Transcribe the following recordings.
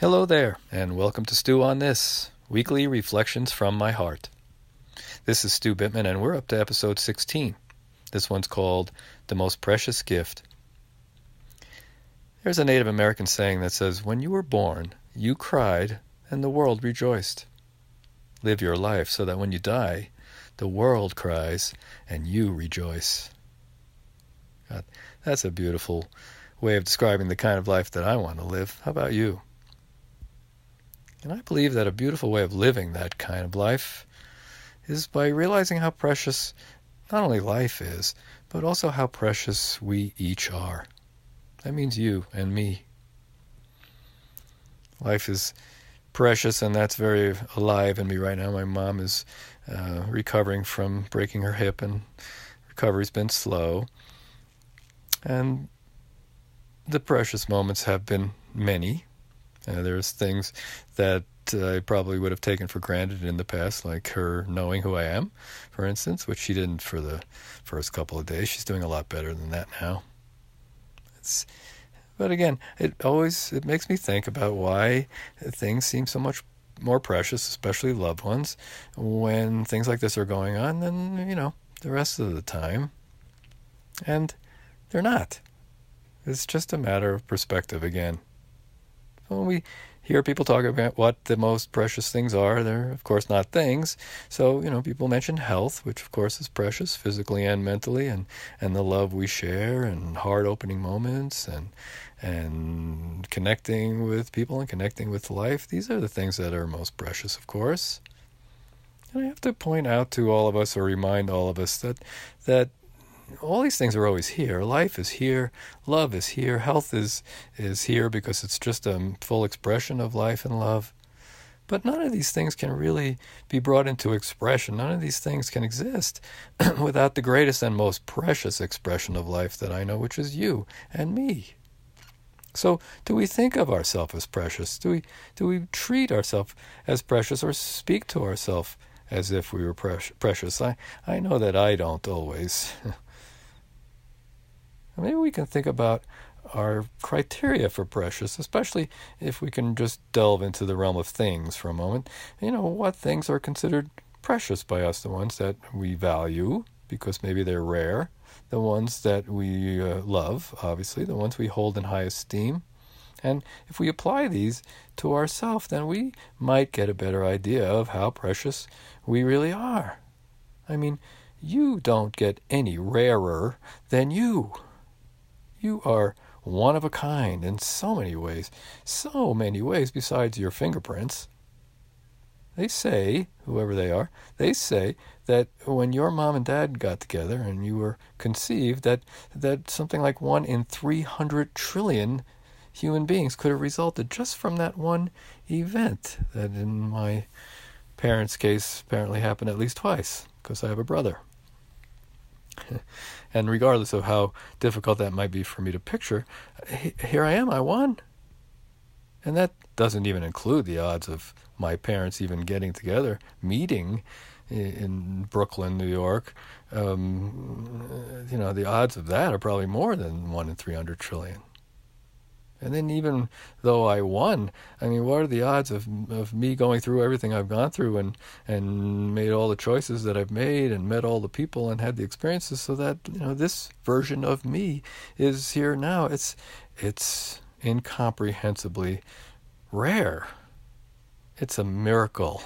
Hello there, and welcome to Stew on This Weekly Reflections from My Heart. This is Stu Bittman, and we're up to episode 16. This one's called The Most Precious Gift. There's a Native American saying that says, When you were born, you cried, and the world rejoiced. Live your life so that when you die, the world cries, and you rejoice. God, that's a beautiful way of describing the kind of life that I want to live. How about you? And I believe that a beautiful way of living that kind of life is by realizing how precious not only life is, but also how precious we each are. That means you and me. Life is precious, and that's very alive in me right now. My mom is uh, recovering from breaking her hip, and recovery's been slow. And the precious moments have been many. There's things that I probably would have taken for granted in the past, like her knowing who I am, for instance, which she didn't for the first couple of days. She's doing a lot better than that now. It's, but again, it always it makes me think about why things seem so much more precious, especially loved ones, when things like this are going on than you know the rest of the time, and they're not. It's just a matter of perspective again. When we hear people talk about what the most precious things are, they're of course not things. So, you know, people mention health, which of course is precious physically and mentally, and, and the love we share and heart opening moments and and connecting with people and connecting with life. These are the things that are most precious, of course. And I have to point out to all of us or remind all of us that that all these things are always here. Life is here, love is here, health is is here because it's just a full expression of life and love. But none of these things can really be brought into expression. None of these things can exist without the greatest and most precious expression of life that I know, which is you and me. So, do we think of ourselves as precious? Do we do we treat ourselves as precious, or speak to ourselves as if we were precious? I I know that I don't always. maybe we can think about our criteria for precious, especially if we can just delve into the realm of things for a moment. You know, what things are considered precious by us, the ones that we value because maybe they're rare, the ones that we uh, love, obviously, the ones we hold in high esteem. And if we apply these to ourselves, then we might get a better idea of how precious we really are. I mean, you don't get any rarer than you. You are one of a kind in so many ways, so many ways besides your fingerprints. They say, whoever they are, they say that when your mom and dad got together and you were conceived, that, that something like one in 300 trillion human beings could have resulted just from that one event that in my parents' case apparently happened at least twice because I have a brother. and regardless of how difficult that might be for me to picture, here I am, I won. And that doesn't even include the odds of my parents even getting together, meeting in Brooklyn, New York. Um, you know, the odds of that are probably more than 1 in 300 trillion. And then even though I won, I mean, what are the odds of of me going through everything I've gone through and and made all the choices that I've made and met all the people and had the experiences so that you know this version of me is here now. It's it's incomprehensibly rare. It's a miracle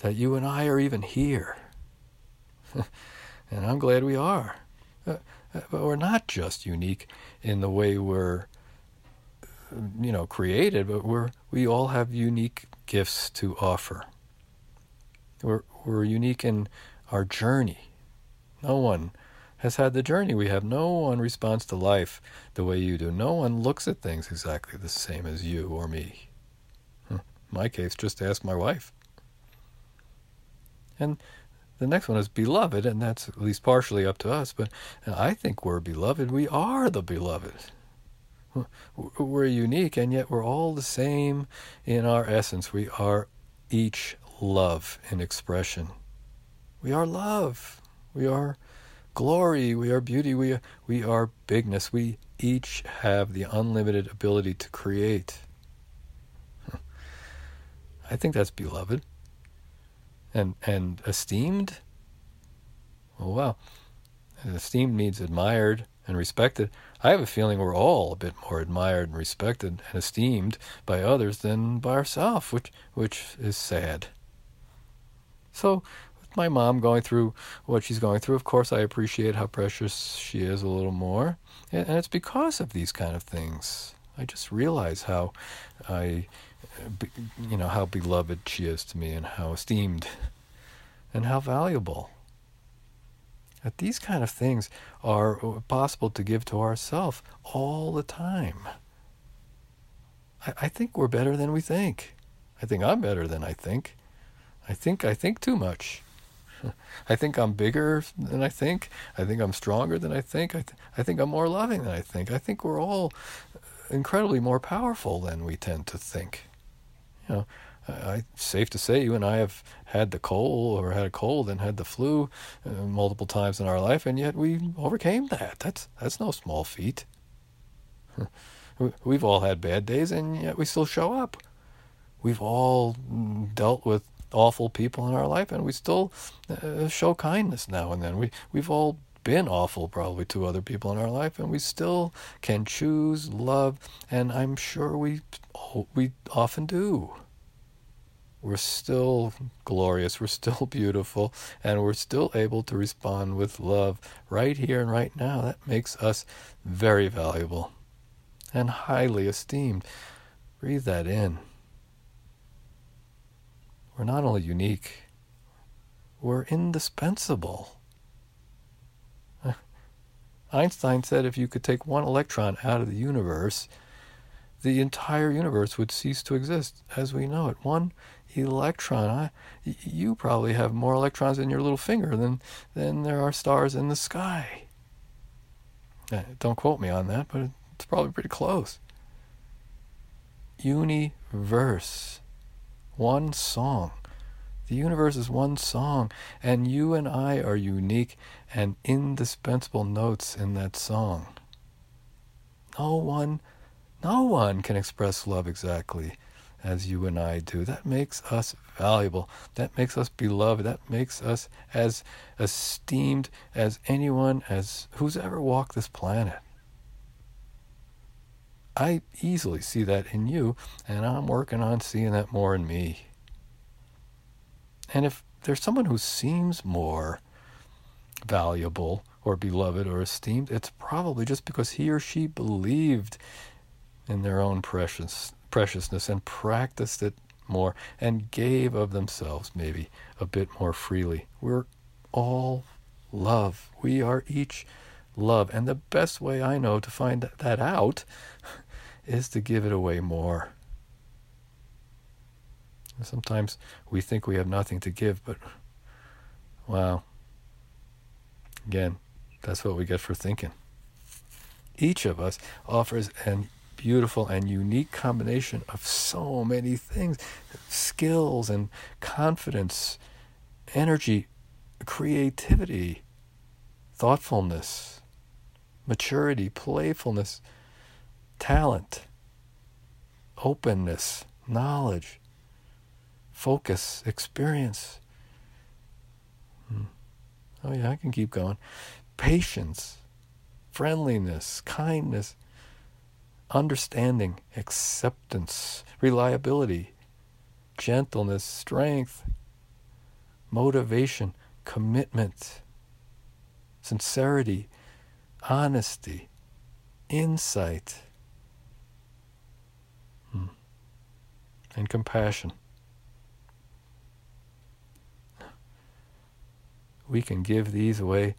that you and I are even here. and I'm glad we are. Uh, uh, but we're not just unique in the way we're you know created, but we're we all have unique gifts to offer. We're we're unique in our journey. No one has had the journey we have. No one responds to life the way you do. No one looks at things exactly the same as you or me. In my case, just ask my wife. And the next one is beloved, and that's at least partially up to us, but I think we're beloved. We are the beloved. We're unique, and yet we're all the same in our essence. We are each love in expression. We are love. We are glory. We are beauty. We are, we are bigness. We each have the unlimited ability to create. I think that's beloved. And and esteemed? Oh wow. Esteemed means admired and respected. I have a feeling we're all a bit more admired and respected and esteemed by others than by ourselves, which which is sad. So with my mom going through what she's going through, of course I appreciate how precious she is a little more. And it's because of these kind of things. I just realize how I you know how beloved she is to me and how esteemed and how valuable that these kind of things are uh, possible to give to ourselves all the time. I, I think we're better than we think. I think I'm better than I think. I think I think too much. I think I'm bigger than I think. I think I'm stronger than I think. I, th- I think I'm more loving than I think. I think we're all incredibly more powerful than we tend to think. You know, I, safe to say you and I have had the cold or had a cold and had the flu uh, multiple times in our life, and yet we overcame that. That's that's no small feat. We've all had bad days, and yet we still show up. We've all dealt with awful people in our life, and we still uh, show kindness now and then. We we've all been awful probably to other people in our life, and we still can choose love, and I'm sure we we often do we're still glorious, we're still beautiful, and we're still able to respond with love right here and right now. That makes us very valuable and highly esteemed. Breathe that in. We're not only unique, we're indispensable. Einstein said if you could take one electron out of the universe, the entire universe would cease to exist as we know it. One electron. I, you probably have more electrons in your little finger than, than there are stars in the sky. Uh, don't quote me on that, but it's probably pretty close. Universe. One song. The universe is one song, and you and I are unique and indispensable notes in that song. No one, no one can express love exactly as you and I do. That makes us valuable. That makes us beloved. That makes us as esteemed as anyone as who's ever walked this planet. I easily see that in you, and I'm working on seeing that more in me. And if there's someone who seems more valuable or beloved or esteemed, it's probably just because he or she believed in their own precious preciousness and practiced it more and gave of themselves maybe a bit more freely. We're all love. We are each love. And the best way I know to find that out is to give it away more. Sometimes we think we have nothing to give, but wow. Again, that's what we get for thinking. Each of us offers an beautiful and unique combination of so many things skills and confidence, energy, creativity, thoughtfulness, maturity, playfulness, talent, openness, knowledge, focus, experience. Hmm. Oh, yeah, I can keep going. Patience, friendliness, kindness, understanding, acceptance, reliability, gentleness, strength, motivation, commitment, sincerity, honesty, insight, hmm, and compassion. We can give these away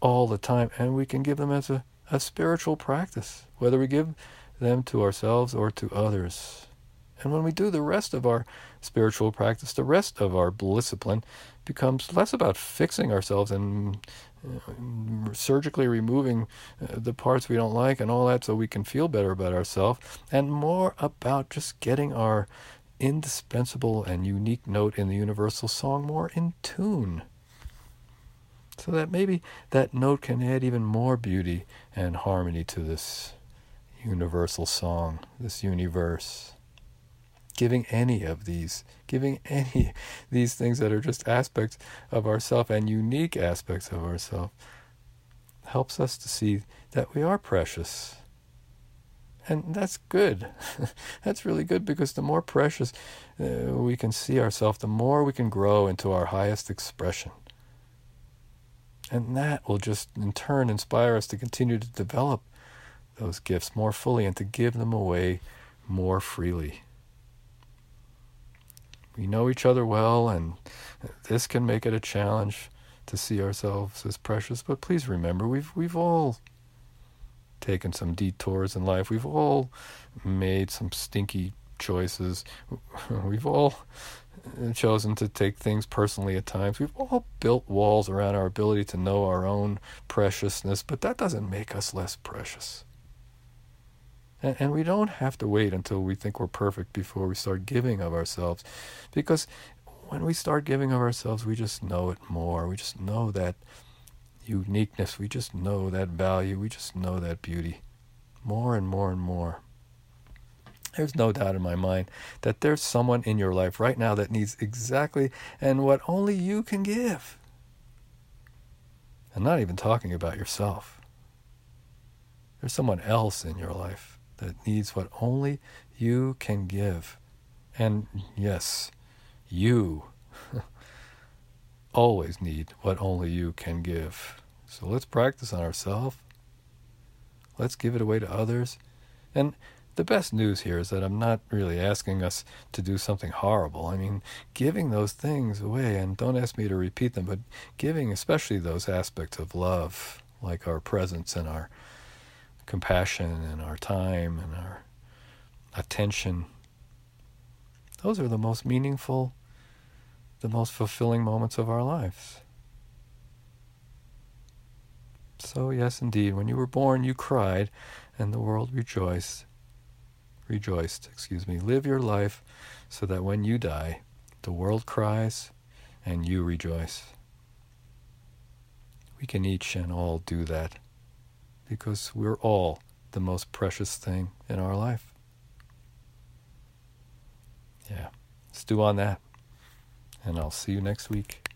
all the time, and we can give them as a a spiritual practice, whether we give them to ourselves or to others. And when we do the rest of our spiritual practice, the rest of our discipline becomes less about fixing ourselves and uh, surgically removing uh, the parts we don't like and all that so we can feel better about ourselves, and more about just getting our indispensable and unique note in the universal song more in tune so that maybe that note can add even more beauty and harmony to this universal song, this universe. giving any of these, giving any these things that are just aspects of ourself and unique aspects of ourself, helps us to see that we are precious. And that's good. that's really good because the more precious uh, we can see ourselves, the more we can grow into our highest expression. And that will just in turn inspire us to continue to develop those gifts more fully and to give them away more freely. We know each other well, and this can make it a challenge to see ourselves as precious. But please remember, we've we've all taken some detours in life. We've all made some stinky choices. We've all chosen to take things personally at times. We've all built walls around our ability to know our own preciousness, but that doesn't make us less precious. And, and we don't have to wait until we think we're perfect before we start giving of ourselves. Because when we start giving of ourselves, we just know it more. We just know that uniqueness. We just know that value. We just know that beauty more and more and more. There's no doubt in my mind that there's someone in your life right now that needs exactly and what only you can give. I'm not even talking about yourself. There's someone else in your life that needs what only you can give. And yes, you always need what only you can give. So let's practice on ourselves. Let's give it away to others. And the best news here is that I'm not really asking us to do something horrible. I mean, giving those things away, and don't ask me to repeat them, but giving especially those aspects of love, like our presence and our compassion and our time and our attention. Those are the most meaningful, the most fulfilling moments of our lives. So, yes, indeed, when you were born, you cried, and the world rejoiced. Rejoiced, excuse me. Live your life so that when you die, the world cries and you rejoice. We can each and all do that because we're all the most precious thing in our life. Yeah, let's do on that. And I'll see you next week.